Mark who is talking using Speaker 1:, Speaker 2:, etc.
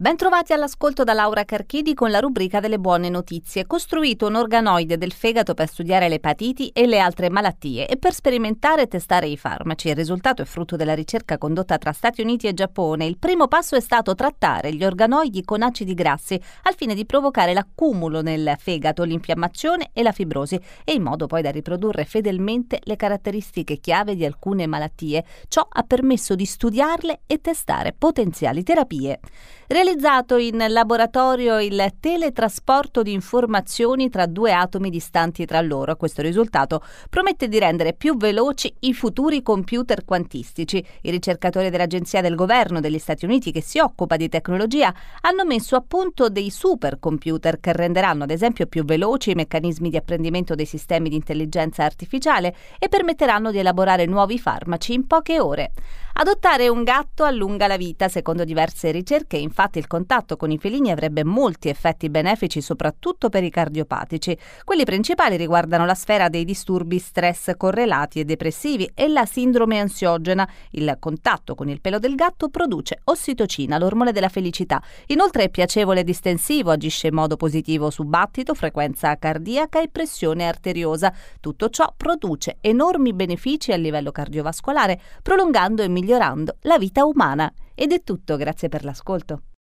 Speaker 1: Bentrovati all'ascolto da Laura Carchidi con la rubrica delle buone notizie. Costruito un organoide del fegato per studiare le epatiti e le altre malattie e per sperimentare e testare i farmaci. Il risultato è frutto della ricerca condotta tra Stati Uniti e Giappone. Il primo passo è stato trattare gli organoidi con acidi grassi al fine di provocare l'accumulo nel fegato, l'infiammazione e la fibrosi e in modo poi da riprodurre fedelmente le caratteristiche chiave di alcune malattie. Ciò ha permesso di studiarle e testare potenziali terapie realizzato in laboratorio il teletrasporto di informazioni tra due atomi distanti tra loro. Questo risultato promette di rendere più veloci i futuri computer quantistici. I ricercatori dell'Agenzia del Governo degli Stati Uniti che si occupa di tecnologia hanno messo a punto dei supercomputer che renderanno ad esempio più veloci i meccanismi di apprendimento dei sistemi di intelligenza artificiale e permetteranno di elaborare nuovi farmaci in poche ore. Adottare un gatto allunga la vita, secondo diverse ricerche, infatti il contatto con i felini avrebbe molti effetti benefici soprattutto per i cardiopatici. Quelli principali riguardano la sfera dei disturbi stress correlati e depressivi e la sindrome ansiogena. Il contatto con il pelo del gatto produce ossitocina, l'ormone della felicità. Inoltre è piacevole e distensivo, agisce in modo positivo su battito, frequenza cardiaca e pressione arteriosa. Tutto ciò produce enormi benefici a livello cardiovascolare, prolungando e migliorando migliorando la vita umana. Ed è tutto, grazie per l'ascolto.